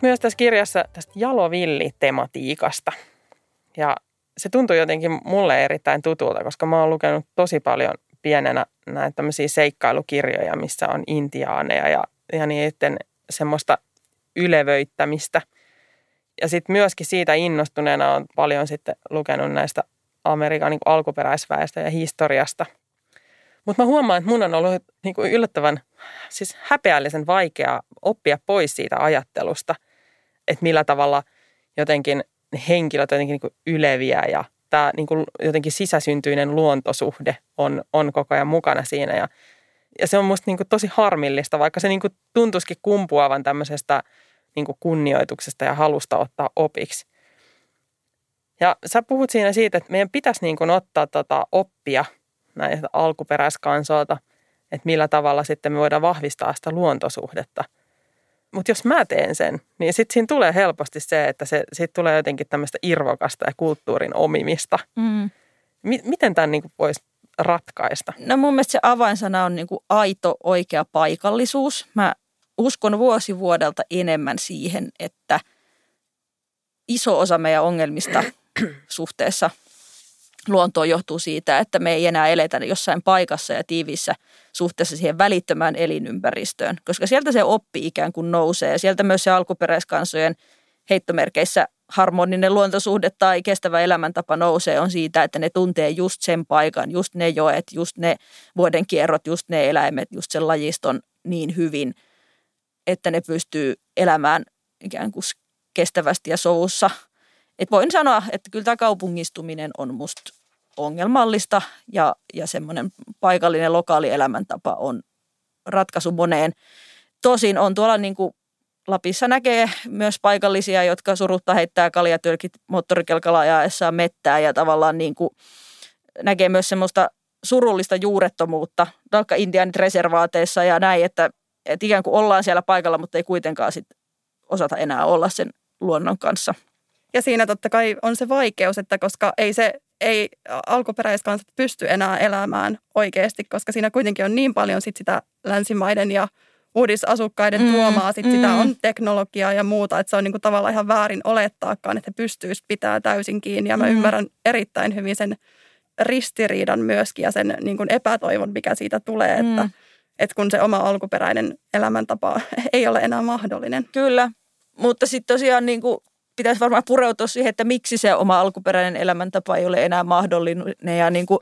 [SPEAKER 1] myös tässä kirjassa tästä jalovilli-tematiikasta. Ja se tuntuu jotenkin mulle erittäin tutulta, koska mä oon lukenut tosi paljon pienenä näitä tämmöisiä seikkailukirjoja, missä on intiaaneja ja, ja niiden semmoista ylevöittämistä. Ja sitten myöskin siitä innostuneena on paljon sitten lukenut näistä Amerikan niin alkuperäisväestä ja historiasta. Mutta mä huomaan, että mun on ollut niin kuin yllättävän, siis häpeällisen vaikea oppia pois siitä ajattelusta, että millä tavalla jotenkin henkilöt jotenkin niin kuin yleviä ja tämä niin kuin jotenkin sisäsyntyinen luontosuhde on, on koko ajan mukana siinä. Ja, Ja se on musta niin kuin tosi harmillista, vaikka se niin kuin tuntuisikin kumpuavan tämmöisestä niin kuin kunnioituksesta ja halusta ottaa opiksi. Ja sä puhut siinä siitä, että meidän pitäisi niin kuin ottaa tota oppia näistä alkuperäiskansoilta, että millä tavalla sitten me voidaan vahvistaa sitä luontosuhdetta. Mutta jos mä teen sen, niin sitten siinä tulee helposti se, että se, siitä tulee jotenkin tämmöistä irvokasta ja kulttuurin omimista. Mm. M- miten tämän niin voisi ratkaista?
[SPEAKER 3] No mun mielestä se avainsana on niin aito oikea paikallisuus. Mä uskon vuosi vuodelta enemmän siihen, että iso osa meidän ongelmista [CLEARS THROAT] suhteessa luontoon johtuu siitä, että me ei enää eletä jossain paikassa ja tiiviissä suhteessa siihen välittömään elinympäristöön, koska sieltä se oppi ikään kuin nousee ja sieltä myös se alkuperäiskansojen heittomerkeissä harmoninen luontosuhde tai kestävä elämäntapa nousee on siitä, että ne tuntee just sen paikan, just ne joet, just ne vuodenkierrot, just ne eläimet, just sen lajiston niin hyvin, että ne pystyy elämään ikään kuin kestävästi ja soussa. Et voin sanoa, että kyllä tämä kaupungistuminen on musta ongelmallista ja, ja semmoinen paikallinen lokaali elämäntapa on ratkaisu moneen. Tosin on tuolla niin kuin Lapissa näkee myös paikallisia, jotka surutta heittää kaljatölkit moottorikelkalla ajaessaan mettää ja tavallaan niin kuin näkee myös semmoista surullista juurettomuutta, vaikka Intian reservaateissa ja näin, että, että ikään kuin ollaan siellä paikalla, mutta ei kuitenkaan sit osata enää olla sen luonnon kanssa.
[SPEAKER 2] Ja siinä totta kai on se vaikeus, että koska ei se ei alkuperäiskansat pysty enää elämään oikeasti, koska siinä kuitenkin on niin paljon sit sitä länsimaiden ja uudisasukkaiden mm, tuomaa sit mm. sitä on teknologiaa ja muuta, että se on niinku tavallaan ihan väärin olettaakaan, että he pystyisivät pitää täysin kiinni. Ja mä mm. ymmärrän erittäin hyvin sen ristiriidan myöskin ja sen niinku epätoivon, mikä siitä tulee, mm. että, että kun se oma alkuperäinen elämäntapa [LAUGHS] ei ole enää mahdollinen.
[SPEAKER 3] Kyllä, mutta sitten tosiaan niin kuin pitäisi varmaan pureutua siihen, että miksi se oma alkuperäinen elämäntapa ei ole enää mahdollinen ja niin kuin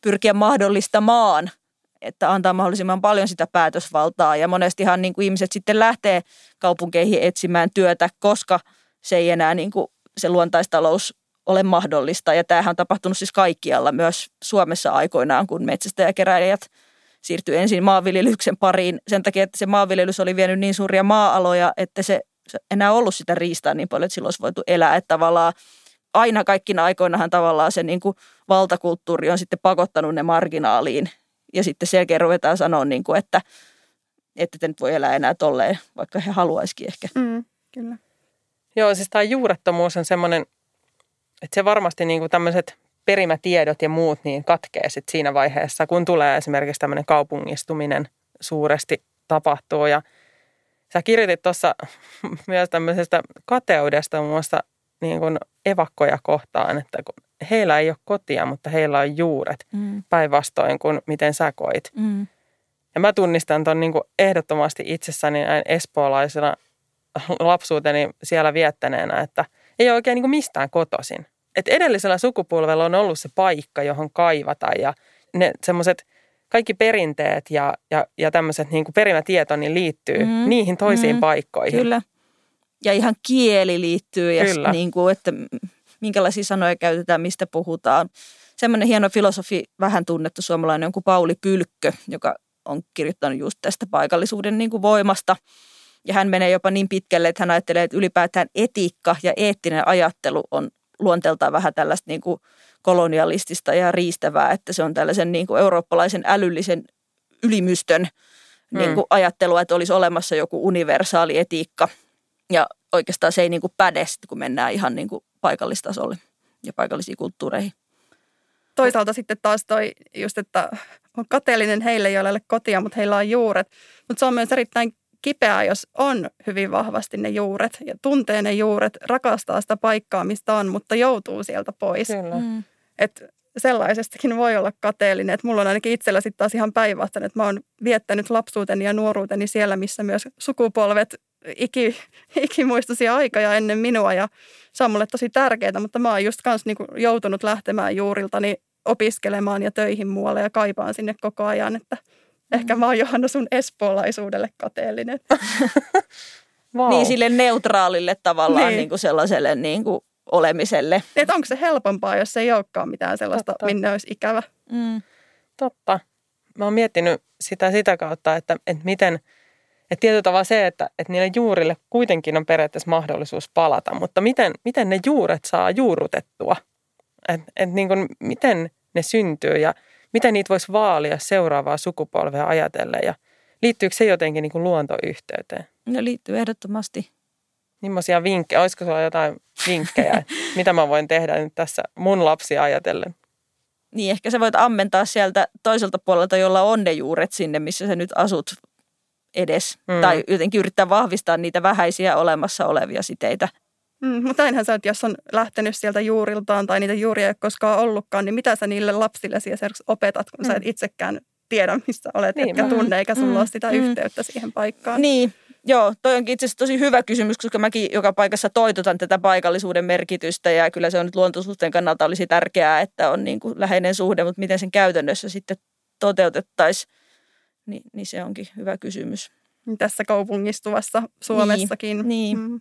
[SPEAKER 3] pyrkiä mahdollistamaan, että antaa mahdollisimman paljon sitä päätösvaltaa. Ja monestihan niin kuin ihmiset sitten lähtee kaupunkeihin etsimään työtä, koska se ei enää niin kuin se luontaistalous ole mahdollista. Ja tämähän on tapahtunut siis kaikkialla, myös Suomessa aikoinaan, kun metsästäjäkeräilijät siirtyi ensin maanviljelyksen pariin sen takia, että se maanviljelys oli vienyt niin suuria maa-aloja, että se enää ollut sitä riistaa niin paljon, että silloin olisi voitu elää. Että tavallaan aina kaikkina aikoinahan tavallaan se niin kuin valtakulttuuri on sitten pakottanut ne marginaaliin. Ja sitten selkeä ruvetaan sanoa, niin kuin, että, että te nyt voi elää enää tolleen, vaikka he haluaisikin ehkä.
[SPEAKER 2] Mm, kyllä.
[SPEAKER 1] Joo, siis tämä juurettomuus on semmoinen, että se varmasti niin kuin tämmöiset perimätiedot ja muut niin katkee sit siinä vaiheessa, kun tulee esimerkiksi tämmöinen kaupungistuminen suuresti tapahtuu. Ja Sä kirjoitit tuossa [LAUGHS] myös tämmöisestä kateudesta muun muassa niin kuin evakkoja kohtaan, että kun heillä ei ole kotia, mutta heillä on juuret mm. päinvastoin kuin miten sä koit. Mm. Ja mä tunnistan ton niin kuin ehdottomasti itsessäni näin espoolaisena lapsuuteni siellä viettäneenä, että ei ole oikein niin kuin mistään kotoisin. Et edellisellä sukupolvella on ollut se paikka, johon kaivata ja ne semmoiset kaikki perinteet ja, ja, ja tämmöiset niin kuin perimätieto niin liittyy mm, niihin toisiin mm, paikkoihin.
[SPEAKER 3] Kyllä. Ja ihan kieli liittyy ja kyllä. Niin kuin, että minkälaisia sanoja käytetään, mistä puhutaan. Semmoinen hieno filosofi, vähän tunnettu suomalainen on kuin Pauli Pylkkö, joka on kirjoittanut just tästä paikallisuuden niin kuin voimasta. Ja hän menee jopa niin pitkälle, että hän ajattelee, että ylipäätään etiikka ja eettinen ajattelu on luonteeltaan vähän tällaista niin kuin kolonialistista ja riistävää, että se on tällaisen niin kuin eurooppalaisen älyllisen ylimystön niin mm. kuin ajattelua, että olisi olemassa joku universaali etiikka. Ja oikeastaan se ei niin kuin päde, kun mennään ihan niin kuin paikallistasolle ja paikallisiin kulttuureihin.
[SPEAKER 2] Toisaalta sitten taas toi just, että on kateellinen heille, joilla ei ole kotia, mutta heillä on juuret. Mutta se on myös erittäin kipeää, jos on hyvin vahvasti ne juuret ja tuntee ne juuret, rakastaa sitä paikkaa, mistä on, mutta joutuu sieltä pois. Kyllä. Mm. Et sellaisestakin voi olla kateellinen. Et mulla on ainakin itsellä sitten taas ihan päinvastainen, että mä oon viettänyt lapsuuteni ja nuoruuteni siellä, missä myös sukupolvet iki, ikimuistoisia aikoja ennen minua ja se on mulle tosi tärkeää, mutta mä oon just kanssa niinku joutunut lähtemään juuriltani opiskelemaan ja töihin muualle ja kaipaan sinne koko ajan, että ehkä mä oon Johanna sun espoolaisuudelle kateellinen.
[SPEAKER 3] wow. [LAUGHS] Niin sille neutraalille tavallaan niin. Niin kuin sellaiselle niin kuin olemiselle.
[SPEAKER 2] Et onko se helpompaa, jos ei olekaan mitään sellaista, Totta. minne olisi ikävä? Mm.
[SPEAKER 1] Totta. Mä oon miettinyt sitä sitä kautta, että, että miten, että tietyllä tavalla se, että, että niille juurille kuitenkin on periaatteessa mahdollisuus palata, mutta miten, miten ne juuret saa juurutettua, että että niin kuin, miten ne syntyy ja miten niitä voisi vaalia seuraavaa sukupolvea ajatellen ja liittyykö se jotenkin niin kuin luontoyhteyteen?
[SPEAKER 3] No liittyy ehdottomasti.
[SPEAKER 1] Millaisia vinkkejä, olisiko sulla jotain vinkkejä, [LAUGHS] mitä mä voin tehdä nyt tässä mun lapsia ajatellen?
[SPEAKER 3] Niin ehkä sä voit ammentaa sieltä toiselta puolelta, jolla on ne juuret sinne, missä sä nyt asut edes. Mm. Tai jotenkin yrittää vahvistaa niitä vähäisiä olemassa olevia siteitä.
[SPEAKER 2] Mm, mutta ainahan sä, että jos on lähtenyt sieltä juuriltaan tai niitä juuria ei ole koskaan ollutkaan, niin mitä sä niille lapsille esimerkiksi opetat, kun mm. sä et mm. itsekään tiedä, missä olet, niin, etkä tunne, eikä sulla mm. ole sitä mm. yhteyttä siihen paikkaan.
[SPEAKER 3] Niin, Joo, toi onkin itse asiassa tosi hyvä kysymys, koska mäkin joka paikassa toitotan tätä paikallisuuden merkitystä ja kyllä se on nyt luontosuhteen kannalta olisi tärkeää, että on niin kuin läheinen suhde, mutta miten sen käytännössä sitten toteutettaisiin, niin, niin se onkin hyvä kysymys.
[SPEAKER 2] Tässä kaupungistuvassa Suomessakin.
[SPEAKER 3] Niin. niin. Mm.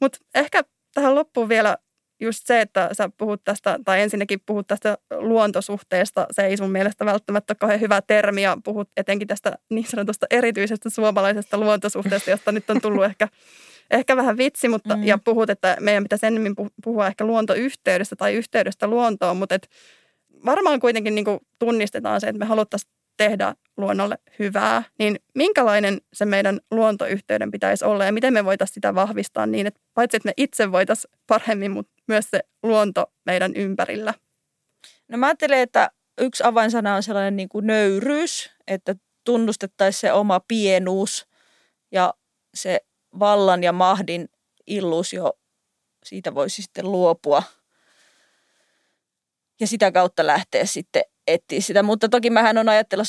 [SPEAKER 2] Mutta ehkä tähän loppuun vielä just se, että sä puhut tästä, tai ensinnäkin puhut tästä luontosuhteesta, se ei sun mielestä välttämättä ole kauhean hyvä termi, ja puhut etenkin tästä niin sanotusta erityisestä suomalaisesta luontosuhteesta, josta nyt on tullut ehkä, ehkä vähän vitsi, mutta, mm. ja puhut, että meidän pitäisi enemmän puhua ehkä luontoyhteydestä tai yhteydestä luontoon, mutta et varmaan kuitenkin niin tunnistetaan se, että me haluttaisiin tehdä luonnolle hyvää, niin minkälainen se meidän luontoyhteyden pitäisi olla ja miten me voitaisiin sitä vahvistaa niin, että paitsi että me itse voitaisiin paremmin, mutta myös se luonto meidän ympärillä?
[SPEAKER 3] No mä ajattelen, että yksi avainsana on sellainen niin kuin nöyryys, että tunnustettaisiin se oma pienuus ja se vallan ja mahdin illuusio, siitä voisi sitten luopua ja sitä kautta lähteä sitten etsiä sitä. Mutta toki mähän on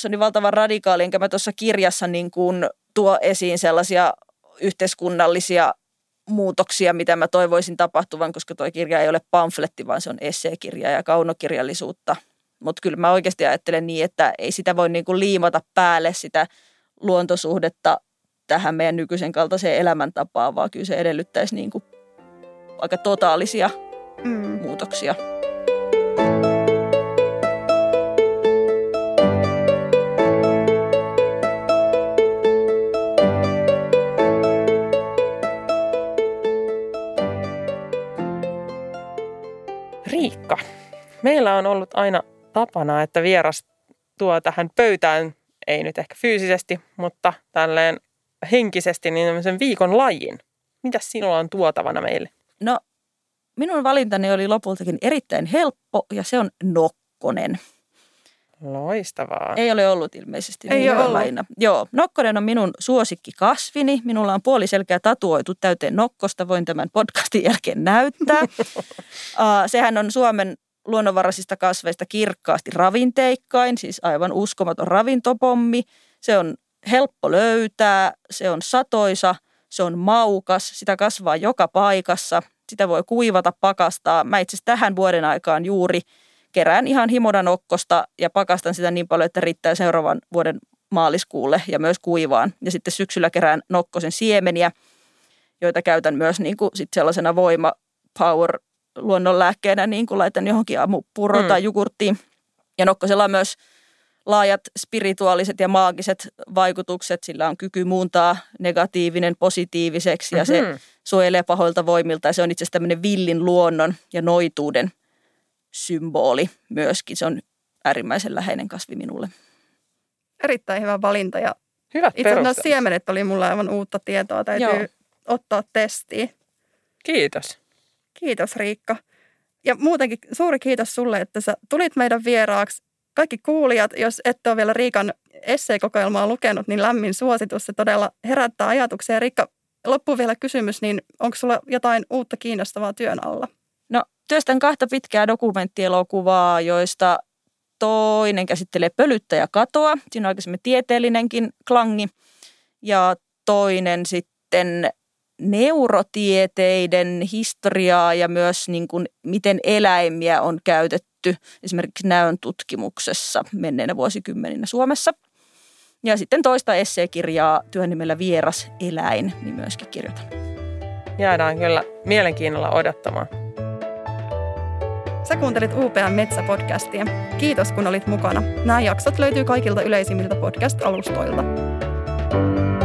[SPEAKER 3] niin valtavan radikaali, enkä mä tuossa kirjassa niin kuin tuo esiin sellaisia yhteiskunnallisia muutoksia, mitä mä toivoisin tapahtuvan, koska tuo kirja ei ole pamfletti, vaan se on esseekirja ja kaunokirjallisuutta. Mutta kyllä mä oikeasti ajattelen niin, että ei sitä voi niin kuin liimata päälle sitä luontosuhdetta tähän meidän nykyisen kaltaiseen elämäntapaan, vaan kyllä se edellyttäisi niin kuin aika totaalisia mm. muutoksia.
[SPEAKER 1] Riikka, meillä on ollut aina tapana, että vieras tuo tähän pöytään, ei nyt ehkä fyysisesti, mutta tälleen henkisesti, niin tämmöisen viikon lajin. Mitäs sinulla on tuotavana meille?
[SPEAKER 3] No, minun valintani oli lopultakin erittäin helppo ja se on nokkonen.
[SPEAKER 1] Loistavaa.
[SPEAKER 3] Ei ole ollut ilmeisesti.
[SPEAKER 2] Ei niin ole ollut.
[SPEAKER 3] Joo, nokkonen on minun suosikki kasvini. Minulla on puoliselkeä tatuoitu täyteen nokkosta. Voin tämän podcastin jälkeen näyttää. [LAUGHS] uh, sehän on Suomen luonnonvaraisista kasveista kirkkaasti ravinteikkain, siis aivan uskomaton ravintopommi. Se on helppo löytää, se on satoisa, se on maukas, sitä kasvaa joka paikassa. Sitä voi kuivata, pakastaa. Mä itse tähän vuoden aikaan juuri – kerään ihan himodan okkosta ja pakastan sitä niin paljon, että riittää seuraavan vuoden maaliskuulle ja myös kuivaan. Ja sitten syksyllä kerään nokkosen siemeniä, joita käytän myös niin kuin sit sellaisena voima power luonnonlääkkeenä, niin kuin laitan johonkin aamupuroon mm. tai jogurttiin. Ja nokkosella on myös laajat spirituaaliset ja maagiset vaikutukset. Sillä on kyky muuntaa negatiivinen positiiviseksi ja mm-hmm. se suojelee pahoilta voimilta. Ja se on itse asiassa tämmöinen villin luonnon ja noituuden symboli myöskin. Se on äärimmäisen läheinen kasvi minulle.
[SPEAKER 2] Erittäin hyvä valinta ja
[SPEAKER 1] Hyvät
[SPEAKER 2] itse asiassa siemenet oli mulla aivan uutta tietoa. Täytyy Joo. ottaa testiin.
[SPEAKER 1] Kiitos.
[SPEAKER 2] Kiitos Riikka. Ja muutenkin suuri kiitos sulle, että sä tulit meidän vieraaksi. Kaikki kuulijat, jos ette ole vielä Riikan esseekokoelmaa lukenut, niin lämmin suositus. Se todella herättää ajatuksia. Riikka, loppuun vielä kysymys, niin onko sulla jotain uutta kiinnostavaa työn alla?
[SPEAKER 3] Työstän kahta pitkää dokumenttielokuvaa, joista toinen käsittelee pölyttäjäkatoa. Siinä on aikaisemmin tieteellinenkin klangi. Ja toinen sitten neurotieteiden historiaa ja myös niin kuin, miten eläimiä on käytetty esimerkiksi näön tutkimuksessa menneenä vuosikymmeninä Suomessa. Ja sitten toista esseekirjaa työn nimellä Vieras eläin, niin myöskin kirjoitan.
[SPEAKER 1] Jäädään kyllä mielenkiinnolla odottamaan.
[SPEAKER 2] Sä kuuntelit UPM Metsä-podcastia. Kiitos kun olit mukana. Nämä jaksot löytyy kaikilta yleisimmiltä podcast-alustoilta. thank you